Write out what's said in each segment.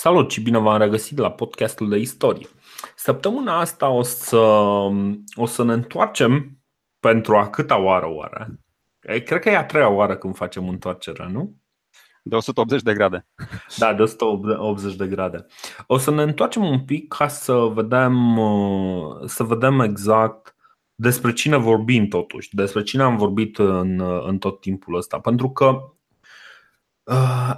Salut și bine v-am regăsit la podcastul de istorie. Săptămâna asta o să, o să ne întoarcem pentru a câta oară oară? Cred că e a treia oară când facem întoarcerea, nu? De 180 de grade. Da, de 180 de grade. O să ne întoarcem un pic ca să vedem, să vedem exact despre cine vorbim totuși, despre cine am vorbit în, în tot timpul ăsta. Pentru că Uh,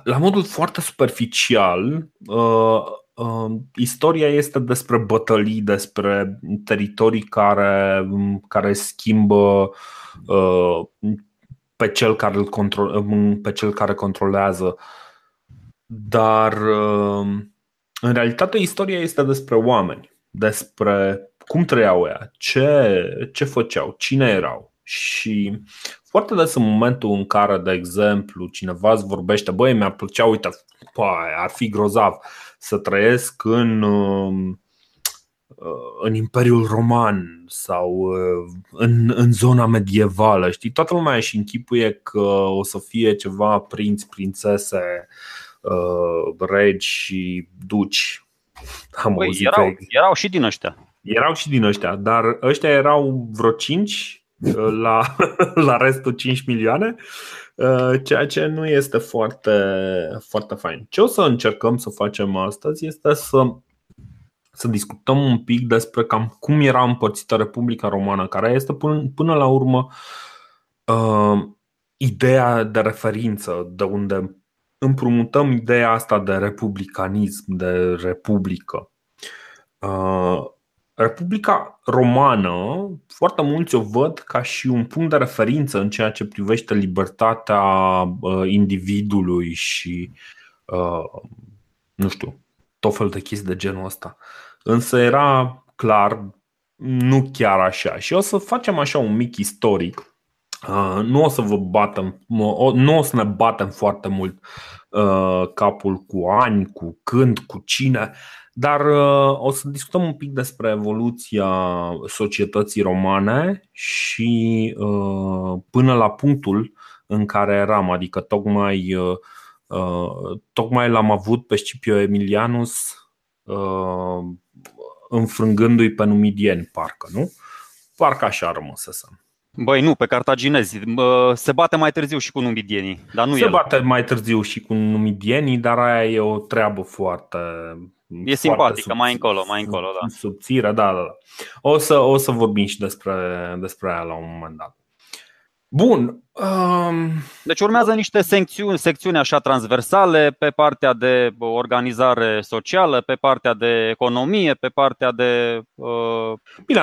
la modul foarte superficial, uh, uh, istoria este despre bătălii, despre teritorii care, care schimbă pe cel care, îl control, pe cel care controlează. Dar, în realitate, istoria este despre oameni, despre cum trăiau ea, ce, ce făceau, cine erau. Și foarte des în momentul în care, de exemplu, cineva îți vorbește, băi, mi-ar plăcea, uite, păi, ar fi grozav să trăiesc în, um, uh, în Imperiul Roman sau uh, în, în zona medievală, știi? Toată lumea își închipuie că o să fie ceva prinți, prințese, uh, regi și duci. Am Băi, erau, erau și din ăștia. Erau și din ăștia, dar ăștia erau vreo cinci la, la restul 5 milioane, uh, ceea ce nu este foarte, foarte fain. Ce o să încercăm să facem astăzi este să, să discutăm un pic despre cam cum era împărțită Republica Romană, care este până, până la urmă uh, ideea de referință, de unde împrumutăm ideea asta de republicanism, de republică. Uh, Republica Romană, foarte mulți o văd ca și un punct de referință în ceea ce privește libertatea uh, individului și, uh, nu știu, tot felul de chestii de genul ăsta. Însă era clar nu chiar așa. Și o să facem așa un mic istoric. Uh, nu o să vă batem, nu o să ne batem foarte mult capul cu ani, cu când, cu cine, dar uh, o să discutăm un pic despre evoluția societății romane și uh, până la punctul în care eram, adică tocmai, uh, tocmai l-am avut pe Scipio Emilianus înfrângându-i pe numidieni, parcă, nu? Parcă așa rămăsesem. Băi, nu, pe cartaginezi. Se bate mai târziu și cu numidienii, dar nu Se el. bate mai târziu și cu numidienii, dar aia e o treabă foarte E simpatică, sub, mai încolo, mai încolo, da. Subțire, da, da, da. O să, o să vorbim și despre, despre aia la un moment dat. Bun. Um... Deci urmează niște secțiuni, secțiuni așa transversale pe partea de organizare socială, pe partea de economie, pe partea de. Uh... Bine,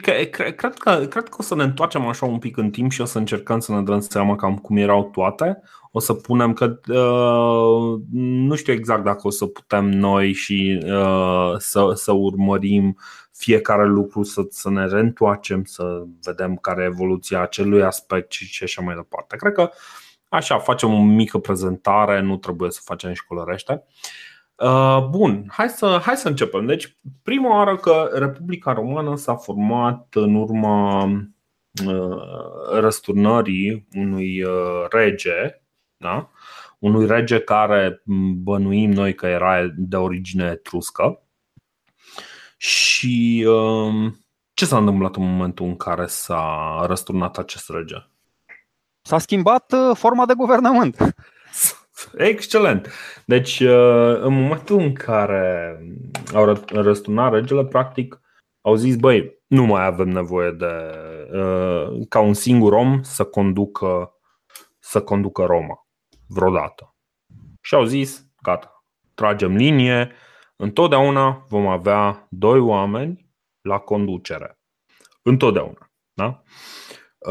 cred că, cred că o să ne întoarcem așa un pic în timp și o să încercăm să ne dăm seama cam cum erau toate o să punem că uh, nu știu exact dacă o să putem noi și uh, să, să urmărim fiecare lucru, să, să ne reîntoarcem, să vedem care e evoluția acelui aspect și, și așa mai departe. Cred că așa, facem o mică prezentare, nu trebuie să facem școlărește. Uh, bun, hai să, hai să începem. Deci, prima oară că Republica Romană s-a format în urma uh, răsturnării unui uh, rege da? unui rege care bănuim noi că era de origine etruscă. Și um, ce s-a întâmplat în momentul în care s-a răsturnat acest rege? S-a schimbat uh, forma de guvernământ. Excelent! Deci, uh, în momentul în care au răsturnat regele, practic, au zis, băi, nu mai avem nevoie de uh, ca un singur om să conducă, să conducă Roma vreodată. Și au zis, gata, tragem linie, întotdeauna vom avea doi oameni la conducere. Întotdeauna. Da?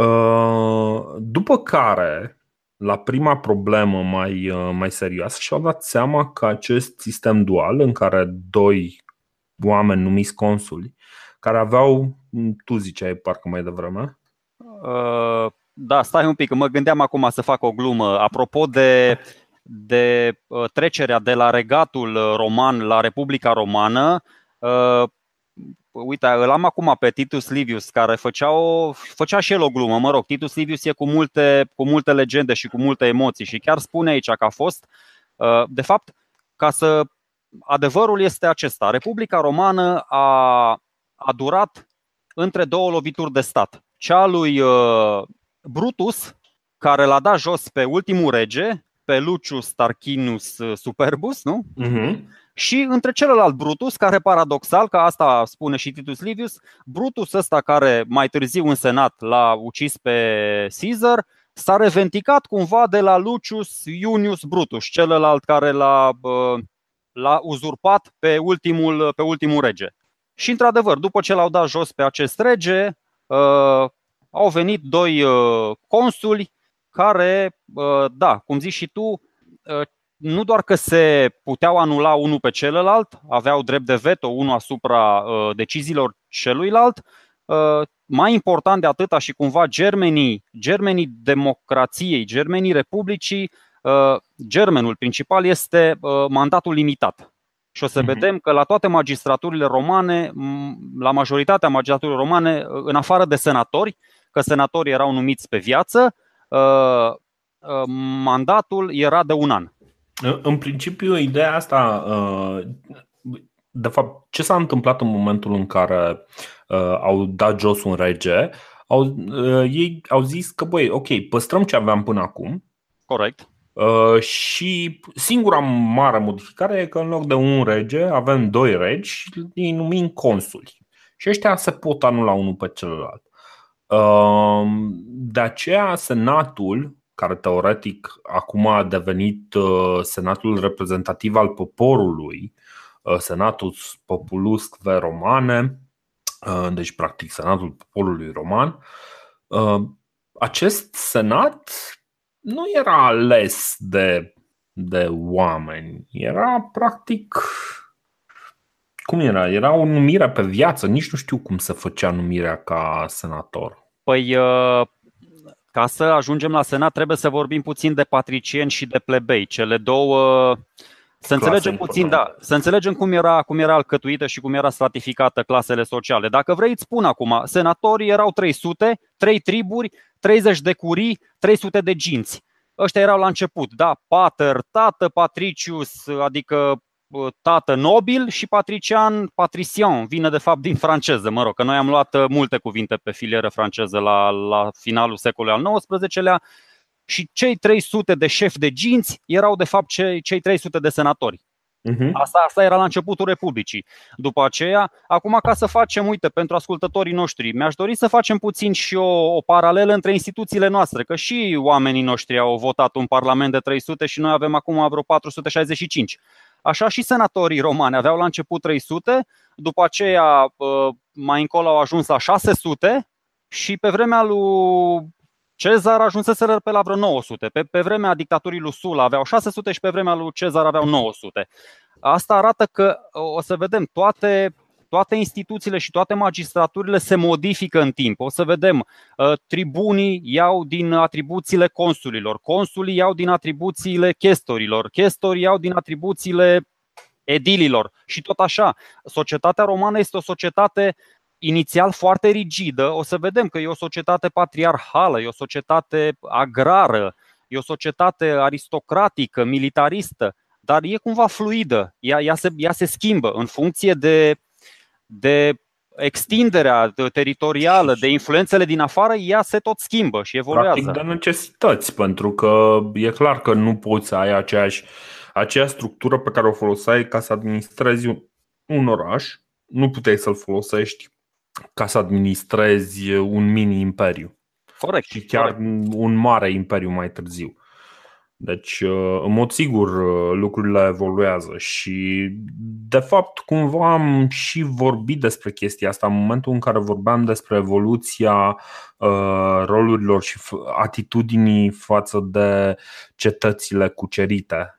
Uh, după care, la prima problemă mai, uh, mai serioasă, și-au dat seama că acest sistem dual, în care doi oameni numiți consuli, care aveau, tu ziceai parcă mai devreme, uh, da, stai un pic, mă gândeam acum să fac o glumă. Apropo de, de uh, trecerea de la regatul uh, roman la Republica Romană, uh, uite, îl am acum pe Titus Livius, care făcea, o, făcea și el o glumă. Mă rog, Titus Livius e cu multe, cu multe legende și cu multe emoții și chiar spune aici că a fost, de fapt, ca să adevărul este acesta. Republica Romană a, a durat între două lovituri de stat. Cea lui uh, Brutus, care l-a dat jos pe ultimul rege, pe Lucius Tarquinius Superbus, nu? Uh-huh. Și între celălalt Brutus, care paradoxal, că asta spune și Titus Livius, Brutus ăsta care mai târziu în senat l-a ucis pe Caesar, s-a revendicat cumva de la Lucius Iunius Brutus, celălalt care l-a, l-a uzurpat pe ultimul, pe ultimul rege. Și într-adevăr, după ce l-au dat jos pe acest rege, uh, au venit doi uh, consuli care, uh, da, cum zici și tu, uh, nu doar că se puteau anula unul pe celălalt, aveau drept de veto unul asupra uh, deciziilor celuilalt, mai important de atâta și cumva germenii, germenii democrației, germenii republicii, germenul principal este mandatul limitat. Și o să mhm. vedem că la toate magistraturile romane, la majoritatea magistraturilor romane, în afară de senatori, că senatorii erau numiți pe viață, mandatul era de un an. În principiu, ideea asta, uh, de fapt, ce s-a întâmplat în momentul în care uh, au dat jos un rege, au, uh, ei au zis că, băi, ok, păstrăm ce aveam până acum. Corect. Și singura mare modificare e că în loc de un rege avem doi regi și îi numim consuli. Și ăștia se pot anula unul pe celălalt. De aceea, Senatul care teoretic acum a devenit uh, Senatul reprezentativ al poporului, uh, Senatul Populus Ve Romane, uh, deci practic Senatul poporului roman. Acest senat nu era ales de, de oameni, era practic cum era? Era o numire pe viață, nici nu știu cum se făcea numirea ca senator. Păi ca să ajungem la Senat trebuie să vorbim puțin de patricieni și de plebei. Cele două să înțelegem puțin, da, să înțelegem cum era, cum era alcătuită și cum era stratificată clasele sociale. Dacă vrei, îți spun acum, senatorii erau 300, 3 triburi, 30 de curii, 300 de ginți. Ăștia erau la început, da, pater, tată, patricius, adică tată nobil și patrician, patrician, vine de fapt din franceză, mă rog, că noi am luat uh, multe cuvinte pe filieră franceză la, la finalul secolului al XIX-lea și cei 300 de șefi de ginți erau de fapt cei, cei 300 de senatori. Uh-huh. Asta, asta era la începutul Republicii. După aceea, acum ca să facem, uite, pentru ascultătorii noștri, mi-aș dori să facem puțin și o, o paralelă între instituțiile noastre, că și oamenii noștri au votat un parlament de 300 și noi avem acum vreo 465. Așa și senatorii romani aveau la început 300, după aceea mai încolo au ajuns la 600 și pe vremea lui Cezar ajunseseră pe la vreo 900. Pe, pe vremea dictaturii lui Sula aveau 600 și pe vremea lui Cezar aveau 900. Asta arată că o să vedem toate toate instituțiile și toate magistraturile se modifică în timp. O să vedem, uh, tribunii iau din atribuțiile consulilor, consulii iau din atribuțiile chestorilor, chestorii iau din atribuțiile edililor și tot așa. Societatea romană este o societate inițial foarte rigidă, o să vedem că e o societate patriarhală, e o societate agrară, e o societate aristocratică, militaristă, dar e cumva fluidă, ea, ea, se, ea se schimbă în funcție de de extinderea teritorială, de influențele din afară, ea se tot schimbă și evoluează. Practic de necesități, pentru că e clar că nu poți să ai aceeași, aceeași structură pe care o foloseai ca să administrezi un, un oraș, nu puteai să-l folosești ca să administrezi un mini-imperiu. Corect. Și chiar corect. un mare imperiu mai târziu. Deci, uh, în mod sigur, uh, lucrurile evoluează și, de fapt, cumva am și vorbit despre chestia asta în momentul în care vorbeam despre evoluția uh, rolurilor și atitudinii față de cetățile cucerite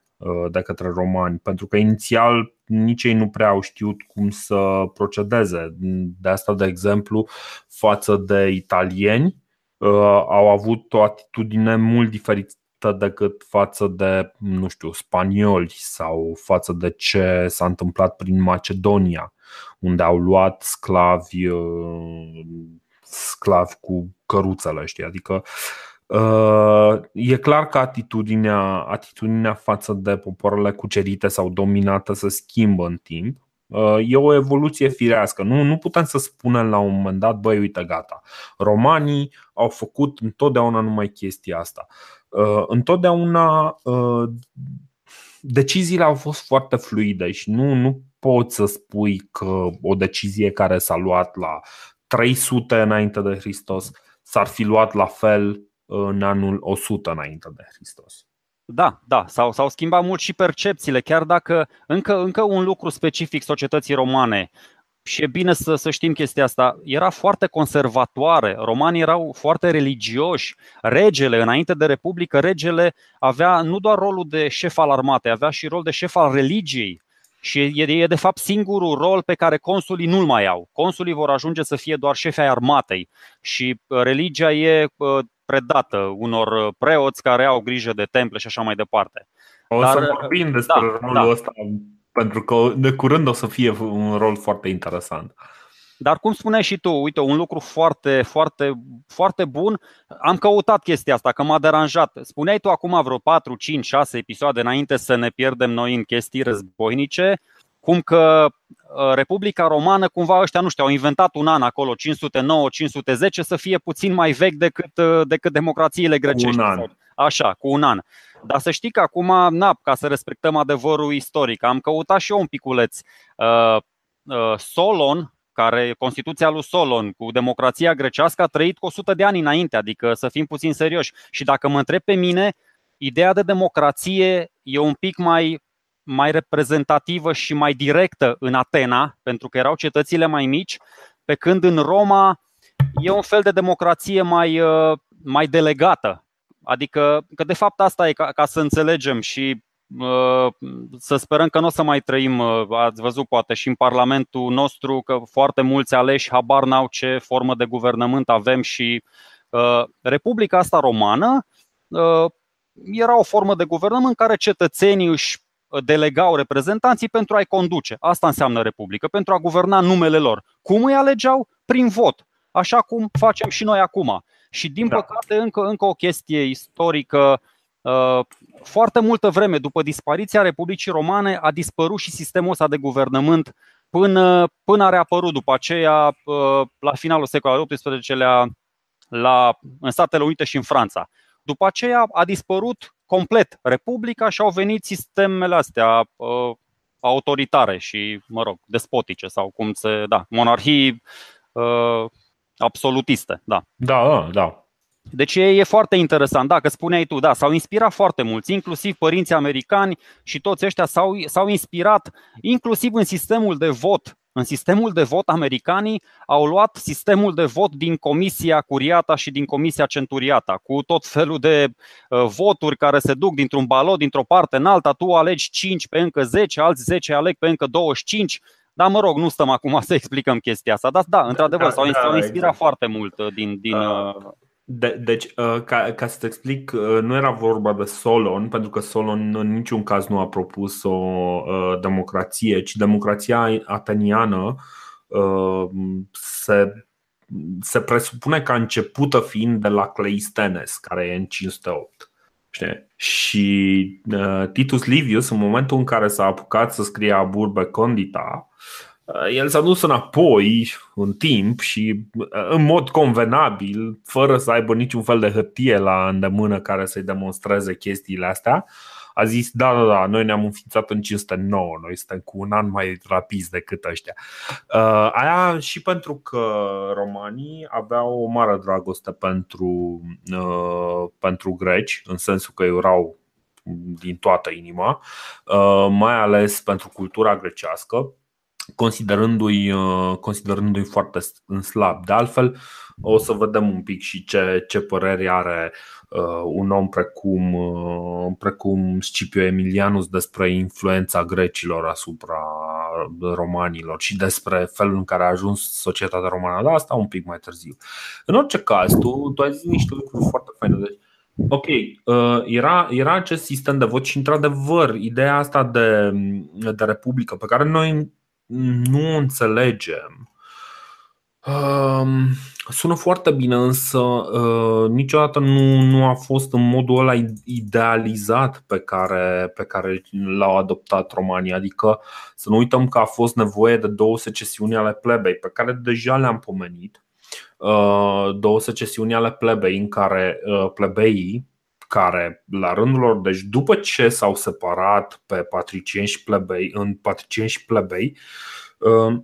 de către romani, pentru că inițial nici ei nu prea au știut cum să procedeze. De asta, de exemplu, față de italieni, au avut o atitudine mult diferită decât față de, nu știu, spanioli sau față de ce s-a întâmplat prin Macedonia, unde au luat sclavi, uh, sclavi cu căruțele, știi? Adică E clar că atitudinea, atitudinea față de popoarele cucerite sau dominate se schimbă în timp. E o evoluție firească. Nu, nu putem să spunem la un moment dat, băi, uite, gata. Romanii au făcut întotdeauna numai chestia asta. Întotdeauna deciziile au fost foarte fluide și nu, nu poți să spui că o decizie care s-a luat la 300 înainte de Hristos s-ar fi luat la fel în anul 100 înainte de Hristos. Da, da, s-au, s-au schimbat mult și percepțiile, chiar dacă încă, încă un lucru specific societății romane și e bine să, să știm chestia asta. Era foarte conservatoare, romanii erau foarte religioși. Regele, înainte de Republică, regele avea nu doar rolul de șef al armatei, avea și rol de șef al religiei. Și e, e de fapt singurul rol pe care consulii nu-l mai au. Consulii vor ajunge să fie doar șefi ai armatei și uh, religia e uh, predată unor uh, preoți care au grijă de temple și așa mai departe. O Dar, să vorbim despre da, rolul da. ăsta pentru că de curând o să fie un rol foarte interesant. Dar cum spuneai și tu, uite, un lucru foarte, foarte, foarte bun, am căutat chestia asta, că m-a deranjat. Spuneai tu acum vreo 4, 5, 6 episoade înainte să ne pierdem noi în chestii războinice, cum că uh, Republica Romană, cumva ăștia, nu știu, au inventat un an acolo, 509-510, să fie puțin mai vechi decât, uh, decât democrațiile grecești. Un an. Așa, cu un an. Dar să știi că acum, na, ca să respectăm adevărul istoric, am căutat și eu un piculeț. Uh, uh, Solon, care Constituția lui Solon cu democrația grecească a trăit cu 100 de ani înainte, adică să fim puțin serioși. Și dacă mă întreb pe mine, ideea de democrație e un pic mai, mai reprezentativă și mai directă în Atena, pentru că erau cetățile mai mici, pe când în Roma e un fel de democrație mai, uh, mai delegată. Adică că de fapt asta e ca, ca să înțelegem și uh, să sperăm că nu o să mai trăim, uh, ați văzut poate și în Parlamentul nostru că foarte mulți aleși habar n-au ce formă de guvernământ avem și uh, Republica asta romană era o formă de guvernământ în care cetățenii își delegau reprezentanții pentru a-i conduce. Asta înseamnă Republică, pentru a guverna numele lor. Cum îi alegeau? Prin vot. Așa cum facem și noi acum. Și din da. păcate, încă, încă o chestie istorică, uh, foarte multă vreme după dispariția Republicii Romane a dispărut și sistemul ăsta de guvernământ până, până a reapărut după aceea uh, la finalul secolului XVIII-lea la, în Statele Unite și în Franța. După aceea a dispărut complet Republica și au venit sistemele astea uh, autoritare și, mă rog, despotice sau cum se, da, monarhii absolutiste, da. Da, da, da. Deci e, e foarte interesant, da, că spuneai tu, da, s-au inspirat foarte mulți, inclusiv părinții americani și toți ăștia s-au, s-au inspirat inclusiv în sistemul de vot. În sistemul de vot americanii au luat sistemul de vot din Comisia Curiata și din Comisia Centuriata, cu tot felul de uh, voturi care se duc dintr-un balot, dintr-o parte în alta, tu alegi 5 pe încă 10, alți 10 aleg pe încă 25 dar mă rog, nu stăm acum să explicăm chestia asta. Dar da, într-adevăr, s-au, da, inspirat exact. foarte mult uh, din. din uh, uh... De, deci, ca, ca să te explic, nu era vorba de Solon, pentru că Solon în niciun caz nu a propus o uh, democrație, ci democrația ateniană uh, se, se presupune că a începută fiind de la Cleistenes, care e în 508. Știi? Și uh, Titus Livius, în momentul în care s-a apucat să scrie Aburbe Condita, uh, el s-a dus înapoi în timp și uh, în mod convenabil, fără să aibă niciun fel de hârtie la îndemână care să-i demonstreze chestiile astea, a zis, da, da, da, noi ne-am înființat în 509, noi suntem cu un an mai rapizi decât ăștia. Uh, aia și pentru că romanii aveau o mare dragoste pentru, uh, pentru greci, în sensul că erau din toată inima, uh, mai ales pentru cultura grecească, considerându-i, considerându-i foarte în slab. De altfel, o să vedem un pic și ce, ce părere are Uh, un om precum, uh, precum Scipio Emilianus despre influența grecilor asupra romanilor și despre felul în care a ajuns societatea romană, dar asta un pic mai târziu. În orice caz, tu, tu ai zis niște lucruri foarte faine. Deci, ok, uh, era, era acest sistem de vot și, într-adevăr, ideea asta de, de republică pe care noi nu înțelegem Um, sună foarte bine, însă uh, niciodată nu, nu a fost în modul ăla idealizat pe care, pe care l-au adoptat România. Adică să nu uităm că a fost nevoie de două secesiuni ale plebei, pe care deja le-am pomenit. Uh, două secesiuni ale plebei în care uh, plebeii, care la rândul lor, deci după ce s-au separat pe patricieni și plebei, în patricieni și plebei, uh,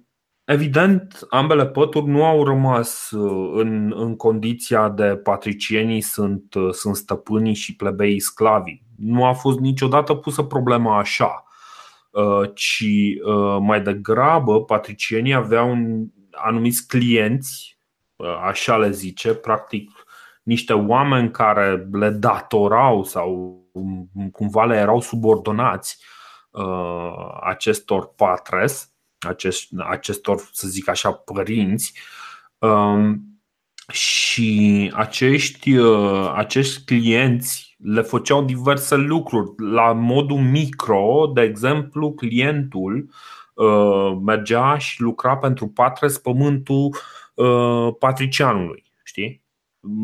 Evident, ambele pături nu au rămas uh, în, în condiția de patricienii sunt, uh, sunt stăpânii și plebeii sclavi. Nu a fost niciodată pusă problema așa, uh, ci mai degrabă patricienii aveau anumiți clienți, așa le zice, practic niște oameni care le datorau sau cumva le erau subordonați acestor patres acest, acestor, să zic așa, părinți um, și acești, uh, acești clienți le făceau diverse lucruri. La modul micro, de exemplu, clientul uh, mergea și lucra pentru patres pământul uh, patricianului. Știi?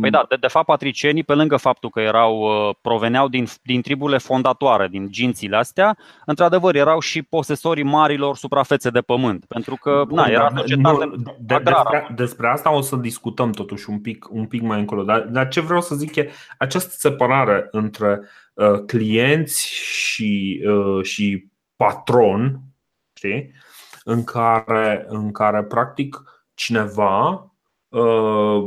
Păi da, de, de fapt patricienii, pe lângă faptul că erau uh, proveneau din, din triburile fondatoare, din gințile astea, într-adevăr erau și posesorii marilor suprafețe de pământ, pentru că Bun, na, era societate nu, de, despre, despre asta o să discutăm totuși un pic, un pic mai încolo, dar, dar ce vreau să zic e această separare între uh, clienți și, uh, și patron, știi? În care, în care practic cineva uh,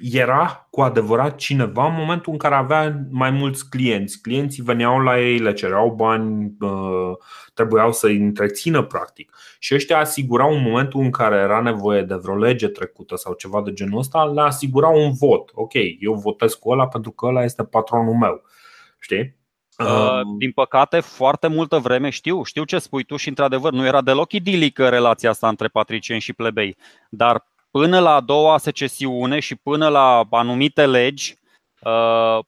era cu adevărat cineva în momentul în care avea mai mulți clienți. Clienții veneau la ei, le cereau bani, uh, trebuiau să îi întrețină practic. Și ăștia asigurau în momentul în care era nevoie de vreo lege trecută sau ceva de genul ăsta, le asigurau un vot. Ok, eu votez cu ăla pentru că ăla este patronul meu. Știi? Uh, din păcate, foarte multă vreme știu, știu ce spui tu și într-adevăr nu era deloc idilică relația asta între patricieni și plebei, dar până la a doua secesiune și până la anumite legi, uh,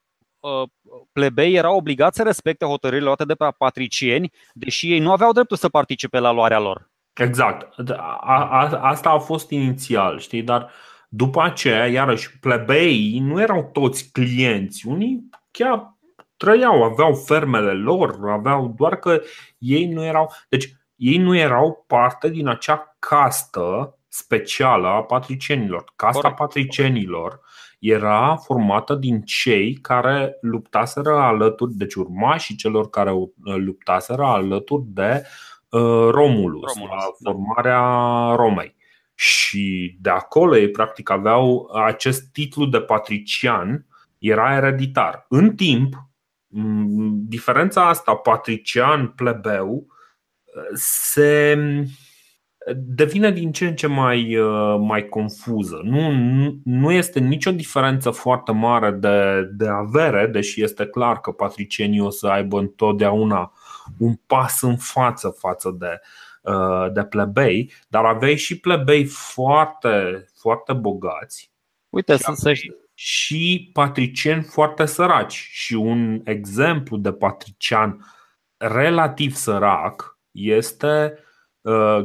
uh, plebei erau obligați să respecte hotărârile luate de patricieni, deși ei nu aveau dreptul să participe la luarea lor. Exact. A, a, asta a fost inițial, știi, dar după aceea, iarăși, plebeii nu erau toți clienți. Unii chiar trăiau, aveau fermele lor, aveau doar că ei nu erau. Deci, ei nu erau parte din acea castă specială a patricienilor. Casta Corect. patricienilor era formată din cei care luptaseră alături, deci urmașii celor care uh, luptaseră alături de uh, Romulus, Romulus la da. formarea da. Romei. Și de acolo ei practic aveau acest titlu de patrician, era ereditar. În timp, diferența asta patrician-plebeu uh, se devine din ce în ce mai, uh, mai confuză. Nu, nu este nicio diferență foarte mare de, de avere, deși este clar că patricienii o să aibă întotdeauna un pas în față față de, uh, de plebei, dar aveai și plebei foarte, foarte bogați. Uite, să, să și patricieni foarte săraci. Și un exemplu de patrician relativ sărac este Uh,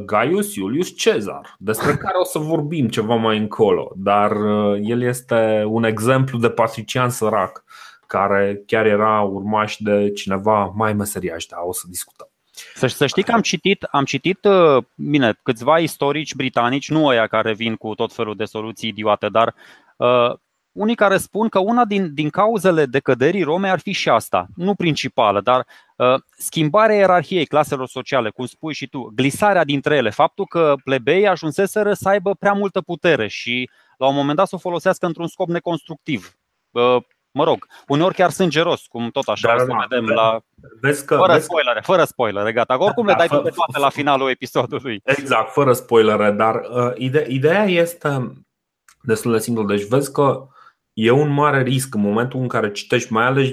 Gaius Iulius Cezar, despre care o să vorbim ceva mai încolo, dar uh, el este un exemplu de patrician sărac care chiar era urmaș de cineva mai meseriaș, dar o să discutăm. Să, să știi că am citit, am citit uh, bine, câțiva istorici britanici, nu ăia care vin cu tot felul de soluții idiote, dar uh, unii care spun că una din, din cauzele decăderii Romei ar fi și asta, nu principală, dar uh, schimbarea ierarhiei claselor sociale, cum spui și tu, glisarea dintre ele, faptul că plebei ajunseseră să aibă prea multă putere și la un moment dat să o folosească într-un scop neconstructiv. Uh, mă rog, uneori chiar sângeros, cum tot așa Dar, o să da, vedem la. Vezi că, fără vezi spoilere, fără spoilere, gata. Oricum da, le dai pe toate la finalul episodului. Exact, fără spoilere, dar uh, ide- ideea este destul de simplă. Deci vezi că E un mare risc în momentul în care citești, mai ales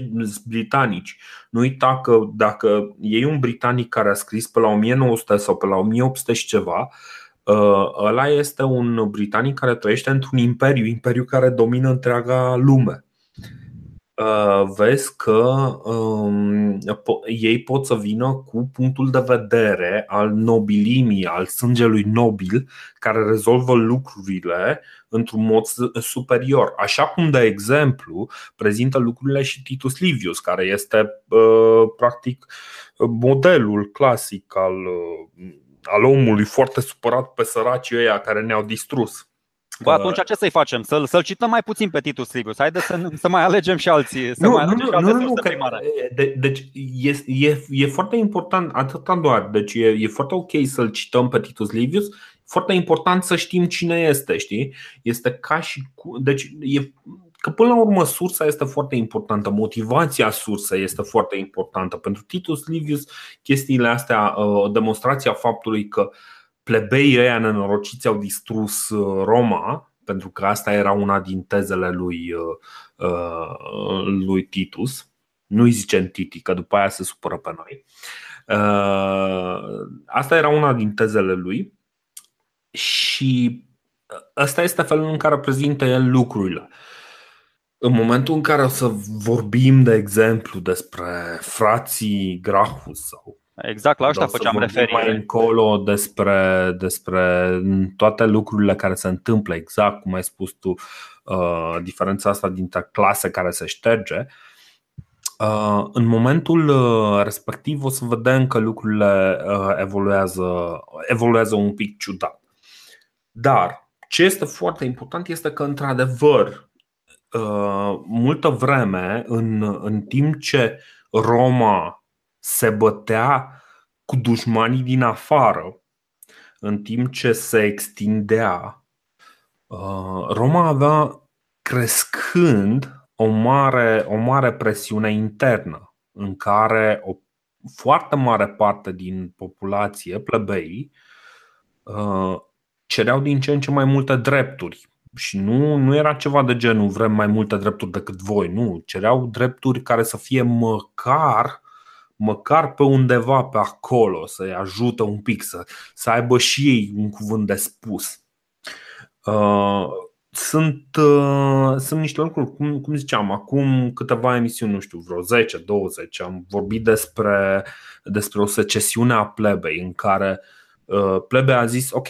britanici. Nu uita că dacă e un britanic care a scris pe la 1900 sau pe la 1800 și ceva, uh, ăla este un britanic care trăiește într-un imperiu, imperiu care domină întreaga lume. Uh, vezi că um, po- ei pot să vină cu punctul de vedere al nobilimii, al sângelui nobil, care rezolvă lucrurile într-un mod superior. Așa cum, de exemplu, prezintă lucrurile și Titus Livius, care este uh, practic modelul clasic al, uh, al omului foarte supărat pe săracii ăia care ne-au distrus. Bă, atunci ce să-i facem? Să-l, să-l cităm mai puțin pe Titus Livius. Haideți să, să mai alegem și alții. Să nu, mai alegem nu, și alte nu, nu, că, de, Deci e, e, e foarte important, atâta doar. Deci e, e foarte ok să-l cităm pe Titus Livius. Foarte important să știm cine este, știi? Este ca și cu, Deci e, că până la urmă sursa este foarte importantă, motivația sursei este foarte importantă. Pentru Titus Livius chestiile astea, uh, demonstrația faptului că uh, plebeii ăia nenorociți au distrus uh, Roma, pentru că asta era una din tezele lui, uh, uh, lui Titus. Nu-i zicem Titi, că după aia se supără pe noi. Asta era una din tezele lui și ăsta este felul în care prezintă el lucrurile. În momentul în care o să vorbim, de exemplu, despre frații Grahus sau Exact, la asta făceam referire. Mai încolo despre, despre toate lucrurile care se întâmplă, exact cum ai spus tu, uh, diferența asta dintre clase care se șterge. Uh, în momentul uh, respectiv o să vedem că lucrurile uh, evoluează, evoluează un pic ciudat. Dar ce este foarte important este că, într-adevăr, uh, multă vreme, în, în timp ce Roma se bătea cu dușmanii din afară, în timp ce se extindea, uh, Roma avea crescând o mare, o mare presiune internă, în care o foarte mare parte din populație, plebeii, uh, cereau din ce în ce mai multe drepturi. Și nu, nu era ceva de genul vrem mai multe drepturi decât voi, nu. Cereau drepturi care să fie măcar măcar pe undeva pe acolo să-i ajută un pic să, să aibă și ei un cuvânt de spus. Uh, sunt, uh, sunt niște lucruri, cum, cum ziceam, acum câteva emisiuni, nu știu, vreo 10-20, am vorbit despre, despre o secesiune a plebei în care uh, plebea a zis, ok,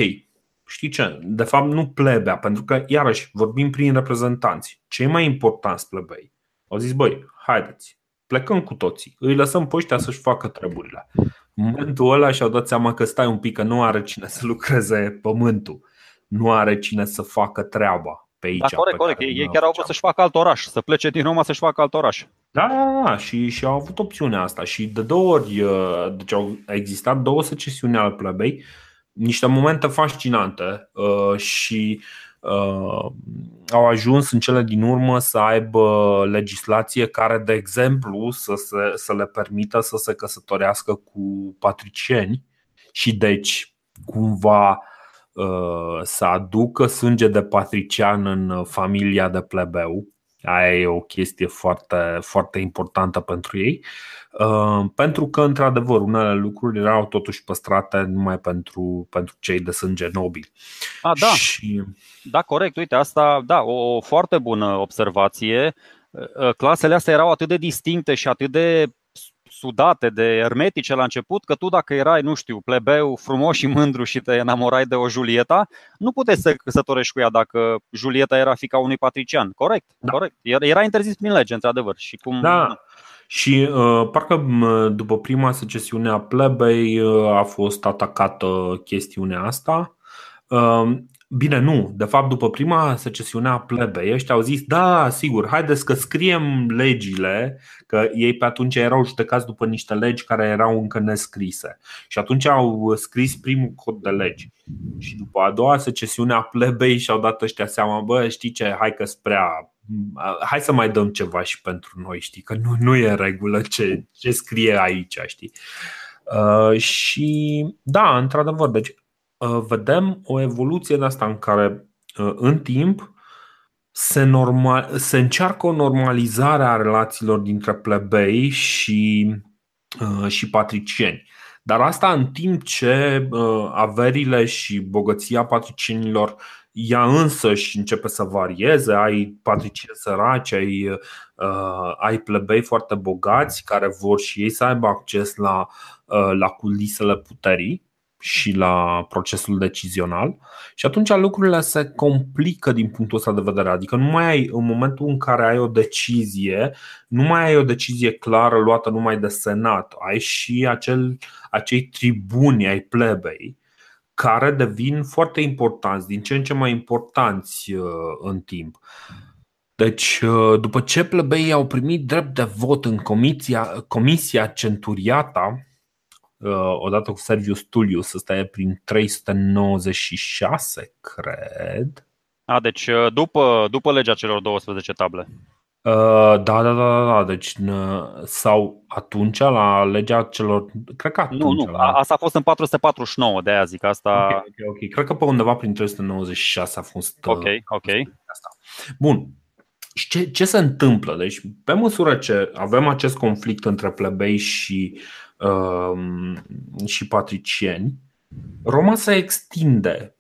știi ce, de fapt nu plebea, pentru că iarăși vorbim prin reprezentanți, cei mai importanți plebei au zis, băi, haideți, plecăm cu toții, îi lăsăm pe ăștia să-și facă treburile. În momentul ăla și-au dat seama că stai un pic, că nu are cine să lucreze pământul, nu are cine să facă treaba pe aici. Da, corect, corect. Ei chiar au vrut să-și facă alt oraș, să plece din Roma să-și facă alt oraș. Da, da, da, și, și au avut opțiunea asta și de două ori, uh, deci au existat două secesiuni al plebei, niște momente fascinante uh, și uh, au ajuns în cele din urmă să aibă legislație care, de exemplu, să, se, să le permită să se căsătorească cu patricieni și deci cumva uh, să aducă sânge de patrician în familia de plebeu. Aia e o chestie foarte, foarte importantă pentru ei. Uh, pentru că, într-adevăr, unele lucruri erau totuși păstrate numai pentru, pentru cei de sânge nobil. A, da. Și... da, corect. Uite, asta, da, o, o foarte bună observație. Uh, clasele astea erau atât de distincte și atât de sudate, de ermetice la început, că tu dacă erai, nu știu, plebeu frumos și mândru și te enamorai de o Julieta, nu puteai să căsătorești cu ea dacă Julieta era fica unui patrician. Corect, da. corect. Era interzis prin lege, într-adevăr. Și cum... Da. Și uh, parcă după prima secesiune a plebei uh, a fost atacată chestiunea asta. Uh, Bine, nu. De fapt, după prima secesiune a plebei, ăștia au zis, da, sigur, haideți că scriem legile, că ei pe atunci erau judecați după niște legi care erau încă nescrise. Și atunci au scris primul cod de legi. Și după a doua secesiune a plebei și-au dat ăștia seama, bă, știi ce, hai că prea hai să mai dăm ceva și pentru noi, știi, că nu, nu e în regulă ce, ce scrie aici, știi. Uh, și da, într-adevăr, deci uh, vedem o evoluție de asta în care uh, în timp se, normal, se încearcă o normalizare a relațiilor dintre plebei și, uh, și patricieni. Dar asta în timp ce averile și bogăția patricienilor ea însă și începe să varieze, ai patricieni săraci, ai, uh, ai plebei foarte bogați care vor și ei să aibă acces la, uh, la culisele puterii și la procesul decizional și atunci lucrurile se complică din punctul ăsta de vedere. Adică nu mai ai, în momentul în care ai o decizie, nu mai ai o decizie clară luată numai de senat, ai și acel, acei tribuni ai plebei care devin foarte importanți, din ce în ce mai importanți uh, în timp. Deci, uh, după ce plebeii au primit drept de vot în comisia, comisia Centuriata, uh, odată cu Servius Tullius, ăsta e prin 396, cred. A, deci după, după legea celor 12 table. Uh, da, da, da, da, da. Deci, sau atunci la legea celor. Cred că atunci. Nu, nu. La... Asta a fost în 449, de aia zic asta. Ok, ok, ok. Cred că pe undeva prin 396 a fost. Uh, ok, ok. Asta. Bun. Și ce, ce se întâmplă? Deci, pe măsură ce avem acest conflict între plebei și, uh, și patricieni, Roma se extinde,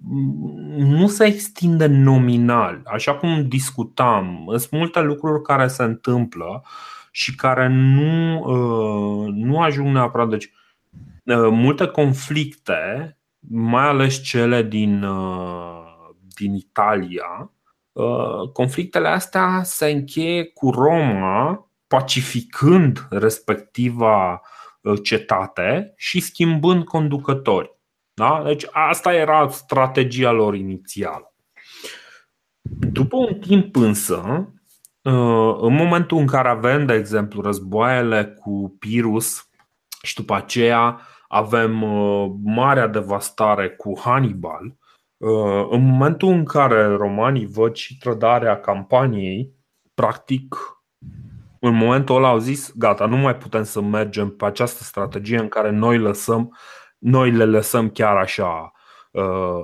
nu se extinde nominal, așa cum discutam. Sunt multe lucruri care se întâmplă și care nu, uh, nu ajung neapărat. Deci, uh, multe conflicte, mai ales cele din, uh, din Italia, conflictele astea se încheie cu Roma pacificând respectiva cetate și schimbând conducători. Da? Deci asta era strategia lor inițială. După un timp însă, uh, în momentul în care avem, de exemplu, războaiele cu Pirus și după aceea avem uh, marea devastare cu Hannibal, uh, în momentul în care romanii văd și trădarea campaniei, practic, în momentul ăla au zis, gata, nu mai putem să mergem pe această strategie în care noi lăsăm noi le lăsăm chiar așa uh,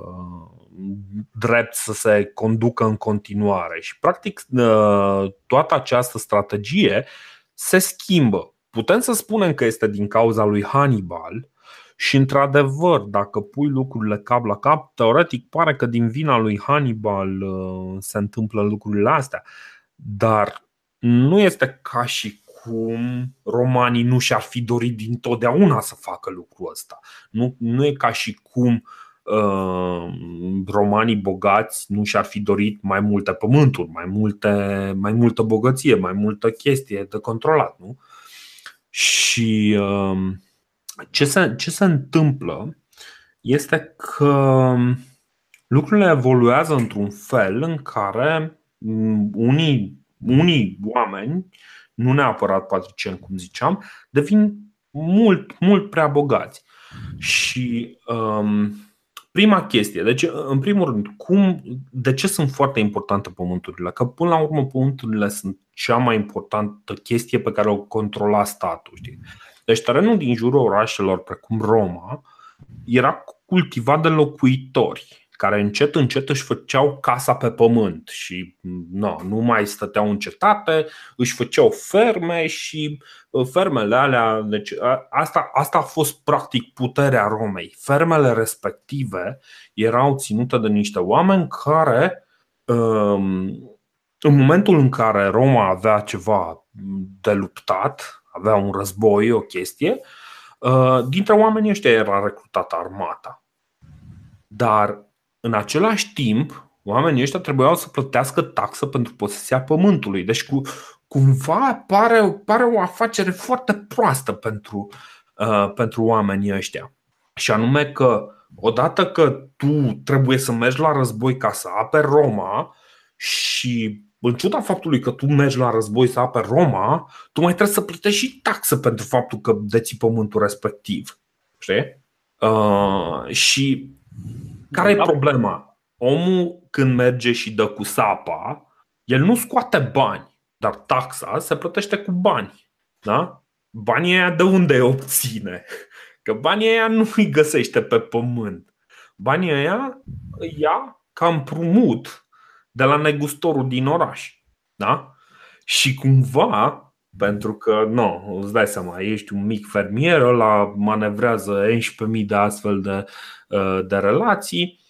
drept să se conducă în continuare. Și, practic, uh, toată această strategie se schimbă. Putem să spunem că este din cauza lui Hannibal, și într-adevăr, dacă pui lucrurile cap la cap, teoretic pare că din vina lui Hannibal uh, se întâmplă lucrurile astea. Dar nu este ca și cum romanii nu și-ar fi dorit dintotdeauna să facă lucrul ăsta. Nu, nu e ca și cum uh, romanii bogați nu și-ar fi dorit mai multe pământuri, mai, multe, mai multă bogăție, mai multă chestie de controlat. Nu? Și uh, ce, se, ce se întâmplă este că lucrurile evoluează într-un fel în care unii, unii oameni nu neapărat patricieni, cum ziceam, devin mult, mult prea bogați. Și um, prima chestie, deci în primul rând, cum, de ce sunt foarte importante pământurile? Că până la urmă pământurile sunt cea mai importantă chestie pe care o controla statul. Știi? Deci terenul din jurul orașelor precum Roma era cultivat de locuitori care încet încet își făceau casa pe pământ și no, nu mai stăteau în cetate, își făceau ferme și uh, fermele alea, deci asta, asta a fost practic puterea Romei. Fermele respective erau ținute de niște oameni care um, în momentul în care Roma avea ceva de luptat, avea un război, o chestie, uh, dintre oamenii ăștia era recrutată armata. Dar în același timp, oamenii ăștia trebuiau să plătească taxă pentru posesia pământului. Deci cu, cumva pare, pare o afacere foarte proastă pentru, uh, pentru oamenii ăștia. Și anume că odată că tu trebuie să mergi la război ca să aperi Roma și în ciuda faptului că tu mergi la război să aperi Roma, tu mai trebuie să plătești și taxă pentru faptul că deții pământul respectiv. Știi? Uh, și care e da. problema? Omul când merge și dă cu sapa, el nu scoate bani, dar taxa se plătește cu bani. Da? Banii aia de unde îi obține? Că banii aia nu îi găsește pe pământ. Banii aia îi ia ca împrumut de la negustorul din oraș. Da? Și cumva Pentru că, nu, îți dai seama, ești un mic fermier, ăla manevrează 11.000 de astfel de, de relații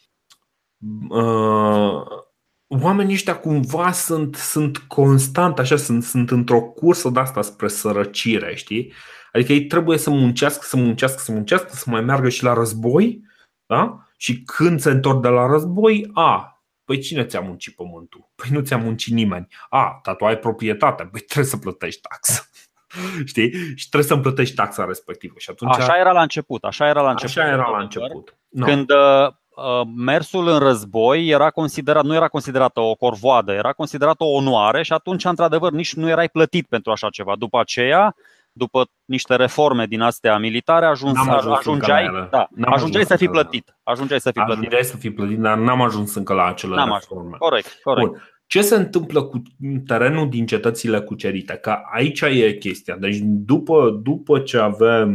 oamenii ăștia cumva sunt, sunt constant așa, sunt, sunt într-o cursă de asta spre sărăcire, știi? Adică ei trebuie să muncească, să muncească, să muncească, să mai meargă și la război, da? Și când se întorc de la război, a, păi cine ți-a muncit pământul? Păi nu ți-a muncit nimeni. A, dar tu ai proprietate, păi trebuie să plătești taxă. Știi? Și trebuie să-mi plătești taxa respectivă. Și atunci... Așa era la început. Așa era la început. Așa era la început. No. Când uh, Uh, mersul în război era considerat, nu era considerată o corvoadă, era considerată o onoare și atunci, într-adevăr, nici nu erai plătit pentru așa ceva. După aceea, după niște reforme din astea militare, ajuns, ajuns ajungeai, da, ajungeai să fii plătit. Ajungeai să fii plătit. Ajungeai să fii plătit, dar n-am ajuns încă la acele n-am reforme. Ajuns. Corect, corect. Bun. Ce se întâmplă cu terenul din cetățile cucerite? Că aici e chestia. Deci după, după ce avem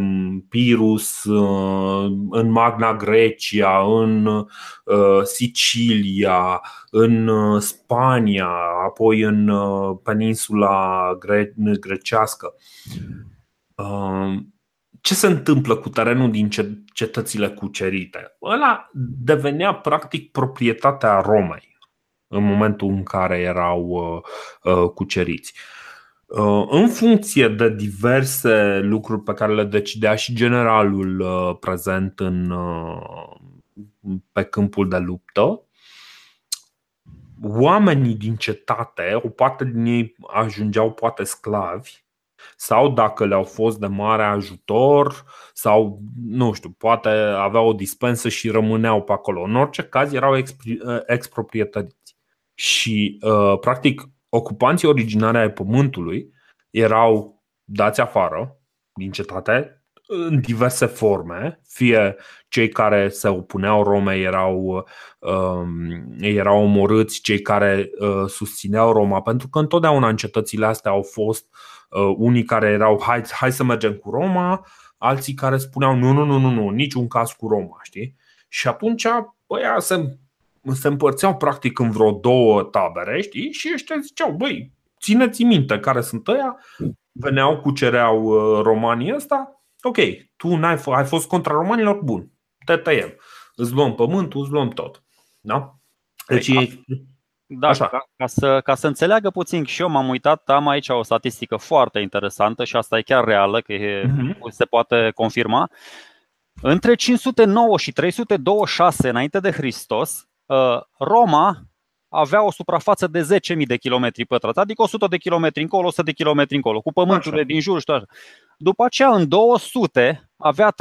Pirus uh, în Magna Grecia, în uh, Sicilia, în uh, Spania, apoi în peninsula gre- grecească, ce se întâmplă cu terenul din cetățile cucerite? Ăla devenea practic proprietatea Romei în momentul în care erau uh, uh, cuceriți. Uh, în funcție de diverse lucruri pe care le decidea și generalul prezent în, pe câmpul de luptă, oamenii din cetate, o parte din ei ajungeau poate sclavi, sau dacă le-au fost de mare ajutor, sau nu știu, poate aveau o dispensă și rămâneau pe acolo. În orice caz, erau exproprietari și, uh, practic, ocupanții originari ai pământului erau dați afară din cetate în diverse forme, fie cei care se opuneau Romei erau, um, erau omorâți, cei care uh, susțineau Roma, pentru că întotdeauna în cetățile astea au fost uh, unii care erau hai, hai să mergem cu Roma, alții care spuneau nu, nu, nu, nu, nu, niciun caz cu Roma, știi? Și atunci băia se se împărțeau practic în vreo două tabere, știi? Și ăștia ziceau, băi, țineți minte care sunt ăia, veneau, cucereau uh, romanii ăsta, ok, tu n-ai, f- ai fost contra romanilor, bun, te tăiem, îți luăm pământul, îți luăm tot. Da? Deci e... Da, Așa. Ca, ca, să, ca să înțeleagă puțin și eu m-am uitat, am aici o statistică foarte interesantă și asta e chiar reală, că e, uh-huh. se poate confirma. Între 509 și 326 înainte de Hristos, Uh, Roma avea o suprafață de 10.000 de kilometri pătrați, adică 100 de kilometri încolo, 100 de kilometri încolo, cu pământurile din jur și toate. După aceea, în 200, avea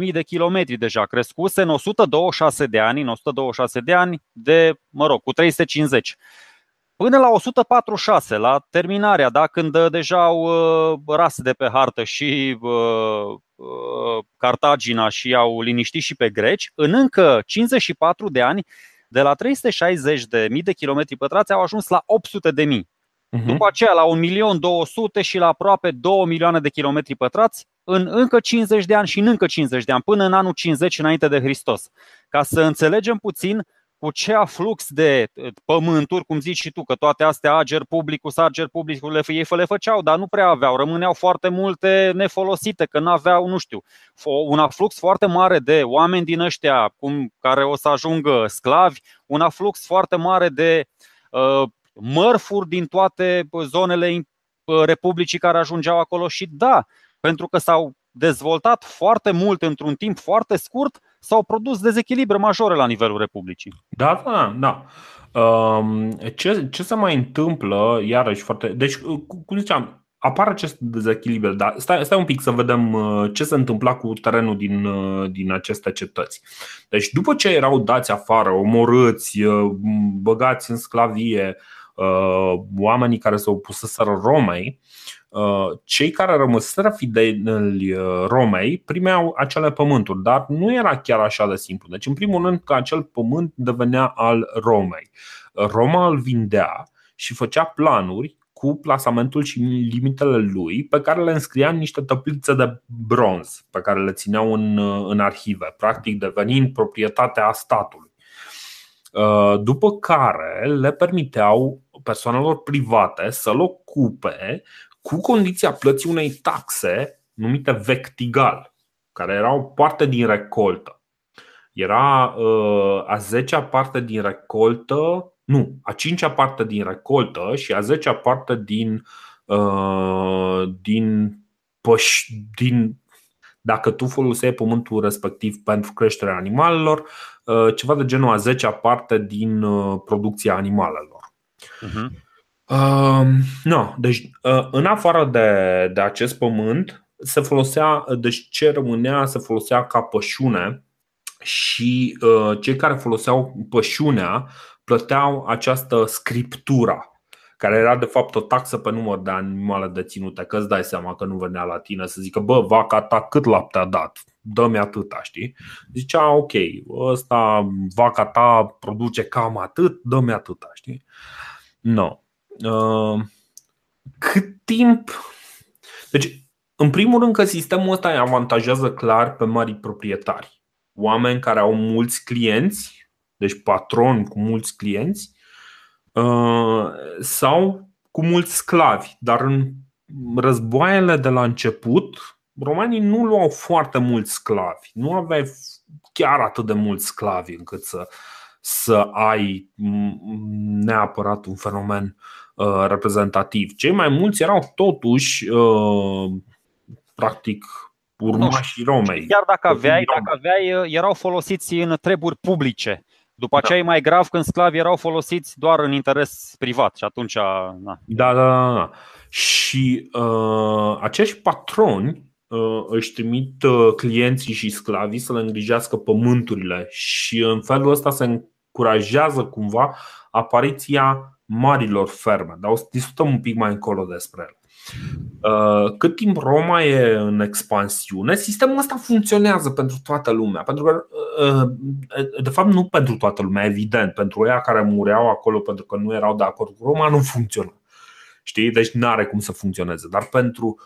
360.000 de kilometri deja crescuse în 126 de ani, în 126 de ani, de, mă rog, cu 350. Până la 146, la terminarea, da, când deja au uh, ras de pe hartă și uh, uh, Cartagina și au liniștit și pe greci, în încă 54 de ani, de la 360 de mii de kilometri pătrați au ajuns la 800 de mii. Uh-huh. După aceea la 1.200.000 și la aproape 2 milioane de kilometri pătrați în încă 50 de ani și în încă 50 de ani, până în anul 50 înainte de Hristos. Ca să înțelegem puțin cu ce aflux de pământuri, cum zici și tu, că toate astea ager publicus, ager publicus, le, ei le făceau, dar nu prea aveau, rămâneau foarte multe nefolosite, că nu aveau, nu știu, un aflux foarte mare de oameni din ăștia cum, care o să ajungă sclavi, un aflux foarte mare de uh, mărfuri din toate zonele Republicii care ajungeau acolo. Și da, pentru că s-au dezvoltat foarte mult într-un timp foarte scurt, s-au produs dezechilibre majore la nivelul Republicii. Da, da, da. Um, ce, ce se mai întâmplă, iarăși foarte. Deci, cum ziceam, apare acest dezechilibru, dar stai, stai un pic să vedem uh, ce se întâmpla cu terenul din, uh, din aceste cetăți. Deci, după ce erau dați afară, omorâți, uh, băgați în sclavie, oamenii care se opuseseră Romei, Uh, cei care rămăseră fideli uh, Romei primeau acele pământuri, dar nu era chiar așa de simplu. Deci, în primul rând, că acel pământ devenea al Romei. Roma îl vindea și făcea planuri cu plasamentul și limitele lui, pe care le înscria în niște tăplițe de bronz, pe care le țineau în, uh, în arhive, practic devenind proprietatea statului. După care le permiteau persoanelor private să-l ocupe cu condiția plății unei taxe numite vectigal, care era o parte din recoltă. Era uh, a zecea parte din recoltă, nu, a cincea parte din recoltă și a zecea parte din, uh, din, păș, din dacă tu foloseai pământul respectiv pentru creșterea animalelor, uh, ceva de genul a zecea parte din uh, producția animalelor. Uh-huh. Uh, no, deci, uh, în afară de, de acest pământ, se folosea, deci ce rămânea se folosea ca pășune și uh, cei care foloseau pășunea plăteau această scriptura care era de fapt o taxă pe număr de animale deținute, că îți dai seama că nu venea la tine să zică, bă, vaca ta cât lapte a dat? Dă-mi atâta, știi? Zicea, ok, ăsta, vaca ta produce cam atât, dă-mi atâta, știi? Nu. No. Uh, cât timp... Deci, în primul rând că sistemul ăsta îi avantajează clar pe mari proprietari. Oameni care au mulți clienți, deci patroni cu mulți clienți, Uh, sau cu mulți sclavi. Dar în războaiele de la început, romanii nu luau foarte mulți sclavi. Nu aveai chiar atât de mulți sclavi încât să, să ai neapărat un fenomen uh, reprezentativ. Cei mai mulți erau totuși uh, practic urmașii Romei. Chiar dacă aveai, dacă aveai, erau folosiți în treburi publice. După aceea da. e mai grav când sclavii erau folosiți doar în interes privat și atunci. Na. Da, da, da. da. Și uh, acești patroni uh, își trimit uh, clienții și sclavii să le îngrijească pământurile și în felul ăsta se încurajează cumva apariția marilor ferme. Dar o să discutăm un pic mai încolo despre ele. Uh, cât timp Roma e în expansiune, sistemul ăsta funcționează pentru toată lumea. Pentru că, uh, de fapt, nu pentru toată lumea, evident. Pentru ea care mureau acolo pentru că nu erau de acord cu Roma, nu funcționa. Știi? Deci nu are cum să funcționeze. Dar pentru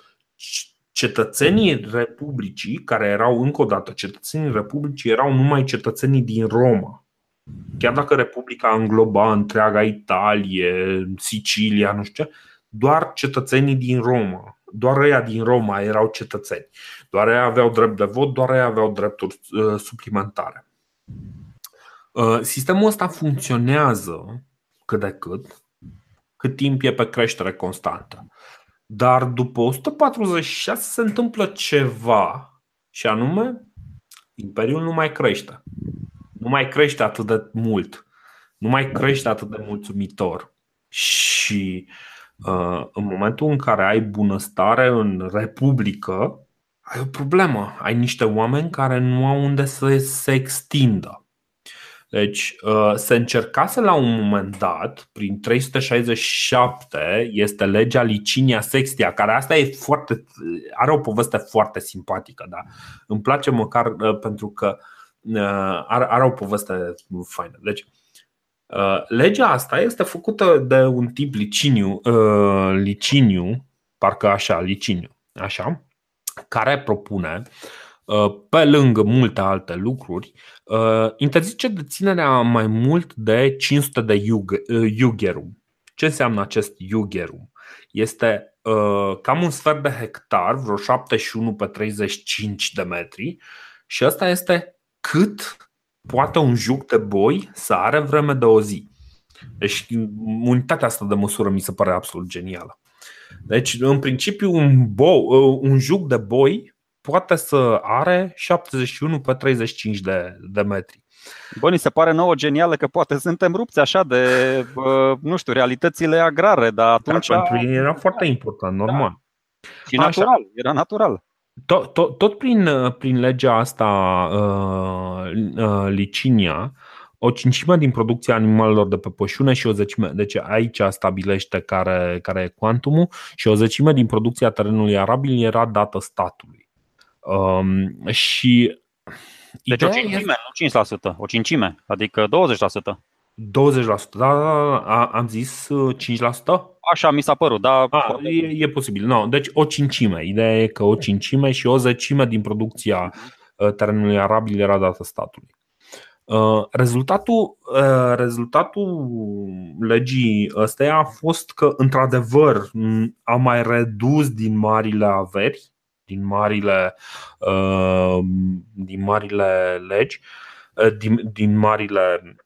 cetățenii Republicii, care erau încă o dată cetățenii Republicii, erau numai cetățenii din Roma. Chiar dacă Republica îngloba întreaga Italie, Sicilia, nu știu ce, doar cetățenii din Roma, doar ăia din Roma erau cetățeni, doar ei aveau drept de vot, doar ei aveau drepturi uh, suplimentare. Uh, sistemul ăsta funcționează cât de cât, cât timp e pe creștere constantă. Dar după 146 se întâmplă ceva și anume Imperiul nu mai crește. Nu mai crește atât de mult. Nu mai crește atât de mulțumitor. Și uh, Uh, în momentul în care ai bunăstare în republică, ai o problemă. Ai niște oameni care nu au unde să se extindă. Deci uh, se încercase la un moment dat, prin 367, este legea Licinia Sextia, care asta e foarte, are o poveste foarte simpatică, da? Îmi place măcar uh, pentru că are, are o poveste faină. Deci, Uh, legea asta este făcută de un tip Liciniu, uh, Liciniu parcă așa, Liciniu, așa, care propune, uh, pe lângă multe alte lucruri, interzice deținerea mai mult de 500 de iugerum. Ce înseamnă acest iugerum? Este cam un sfert de hectar, vreo 71 pe 35 de metri, și asta este cât poate un juc de boi să are vreme de o zi. Deci unitatea asta de măsură mi se pare absolut genială. Deci, în principiu, un, bo- un juc de boi poate să are 71 pe 35 de, de metri. Bă, ni se pare nouă genială că poate suntem rupți așa de, nu știu, realitățile agrare, dar atunci... Dar pentru ei era foarte important, normal. Da. Și natural, așa. era natural. Tot, tot, tot prin, prin legea asta uh, uh, licinia, o cincime din producția animalelor de pe pășune și o zecime, deci aici stabilește care, care e cuantumul și o zecime din producția terenului arabil era dată statului. Um, și deci o cincime, este... nu 5%, o cincime, adică 20%. 20%, da, da, da, am zis 5%? Așa mi s-a părut, dar. A, e, e posibil. No, deci o cincime. Ideea e că o cincime și o zecime din producția uh, terenului arabil era dată statului. Rezultatul, rezultatul legii ăsteia a fost că, într-adevăr, a mai redus din marile averi, din marile, din marile legi, din, din marile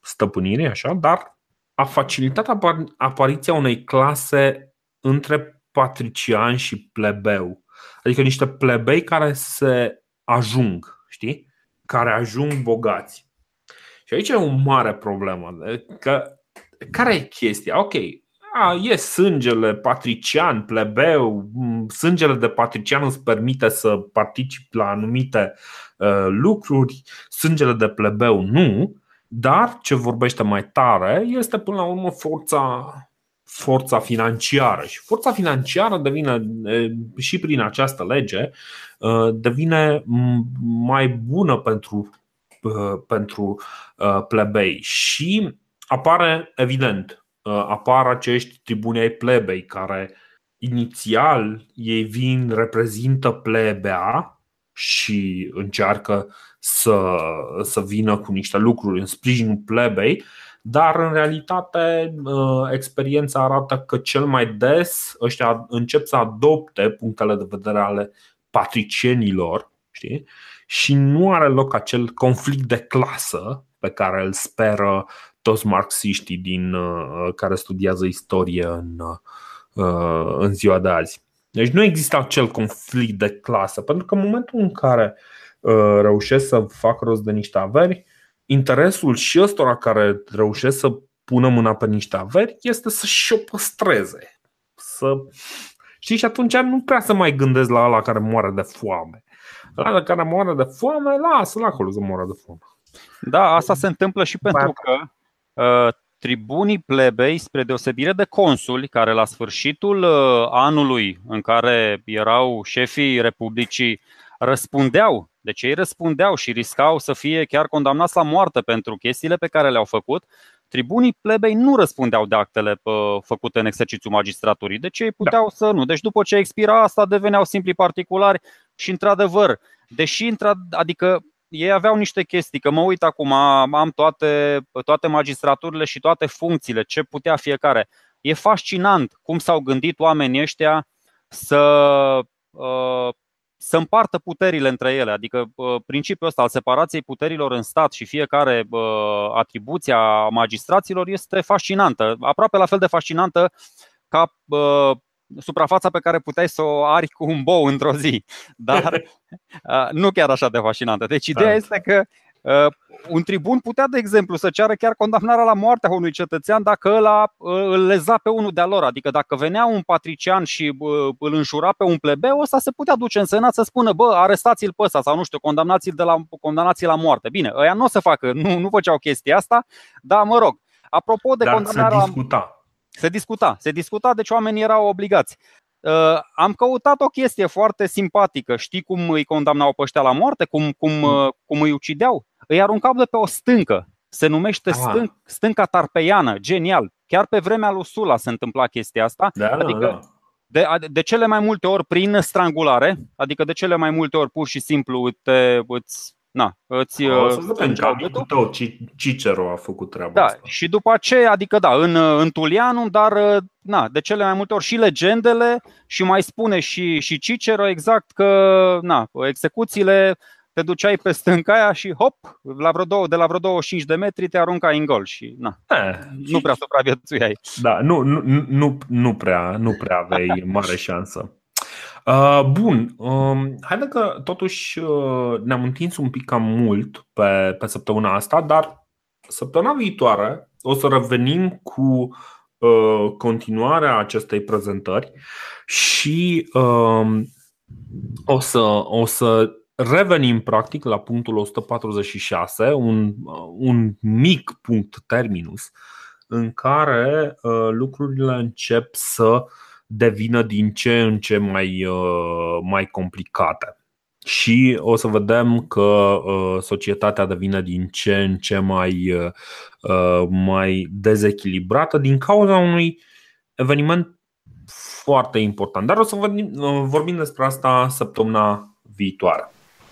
stăpâniri, așa, dar a facilitat apariția unei clase între patrician și plebeu. Adică niște plebei care se ajung, știi? Care ajung bogați. Și aici e o mare problemă. Că, care e chestia? Ok, a, e sângele patrician, plebeu, sângele de patrician îți permite să participi la anumite uh, lucruri, sângele de plebeu nu, dar ce vorbește mai tare este până la urmă forța, forța financiară. Și forța financiară devine și prin această lege devine mai bună pentru, pentru plebei. Și apare evident apar acești tribuni ai plebei care inițial ei vin, reprezintă plebea și încearcă să, să vină cu niște lucruri în sprijinul plebei, dar în realitate uh, experiența arată că cel mai des ăștia încep să adopte punctele de vedere ale patricienilor știi? și nu are loc acel conflict de clasă pe care îl speră toți marxiștii din, uh, care studiază istorie în, uh, în ziua de azi. Deci nu există acel conflict de clasă, pentru că în momentul în care uh, reușesc să fac rost de niște averi, interesul și ăstora care reușesc să pună mâna pe niște averi este să și o păstreze. Să... Știi, și atunci nu prea să mai gândesc la ala care moare de foame. La care moare de foame, lasă-l acolo să moară de foame. Da, asta se întâmplă și pentru că uh, tribunii plebei, spre deosebire de consuli, care la sfârșitul uh, anului în care erau șefii Republicii, răspundeau. Deci ei răspundeau și riscau să fie chiar condamnați la moarte pentru chestiile pe care le-au făcut. Tribunii plebei nu răspundeau de actele uh, făcute în exercițiul magistraturii, deci ei puteau da. să nu. Deci după ce expira asta deveneau simpli particulari și într-adevăr, deși adică ei aveau niște chestii, că mă uit acum, am toate, toate magistraturile și toate funcțiile, ce putea fiecare. E fascinant cum s-au gândit oamenii ăștia să, uh, să împartă puterile între ele. Adică uh, principiul ăsta al separației puterilor în stat și fiecare uh, atribuția magistraților este fascinantă, aproape la fel de fascinantă ca suprafața pe care puteai să o ari cu un bou într-o zi, dar nu chiar așa de fascinantă. Deci ideea este că un tribun putea, de exemplu, să ceară chiar condamnarea la moarte a unui cetățean dacă ăla îl leza pe unul de-a lor. Adică dacă venea un patrician și îl înșura pe un plebeu, ăsta se putea duce în senat să spună, bă, arestați-l pe ăsta sau nu știu, condamnați-l de la, condamnați la moarte. Bine, ăia nu o să facă, nu, nu făceau chestia asta, dar mă rog. Apropo de dar condamnarea se discuta. Se discuta, se discuta, deci oamenii erau obligați. Uh, am căutat o chestie foarte simpatică. Știi cum îi condamnau pe ăștia la moarte? Cum, cum, mm. uh, cum îi ucideau? Îi aruncau de pe o stâncă. Se numește stân, stânca tarpeiană. Genial. Chiar pe vremea lui Sula se întâmpla chestia asta. Da, da adică da, da. De, de cele mai multe ori prin strangulare, adică de cele mai multe ori pur și simplu te, îți Na, îți o să vedem că tău, Cicero a făcut treaba da, asta. Și după aceea, adică da, în, în Tulianum, dar na, de cele mai multe ori și legendele și mai spune și, și Cicero exact că na, execuțiile te duceai pe stânca aia și hop, la vreo două, de la vreo 25 de metri te aruncai în gol și na, e, nu prea supraviețuiai. Da, nu, nu, nu, nu, prea, nu prea aveai mare șansă. Uh, bun, uh, haide că totuși uh, ne-am întins un pic cam mult pe, pe săptămâna asta, dar săptămâna viitoare o să revenim cu uh, continuarea acestei prezentări și uh, o, să, o să revenim practic la punctul 146, un, un mic punct terminus în care uh, lucrurile încep să uh, devină din ce în ce mai, uh, mai complicate. Și o să vedem că uh, societatea devine din ce în ce mai, uh, mai dezechilibrată din cauza unui eveniment foarte important. Dar o să vorbim despre asta săptămâna viitoare.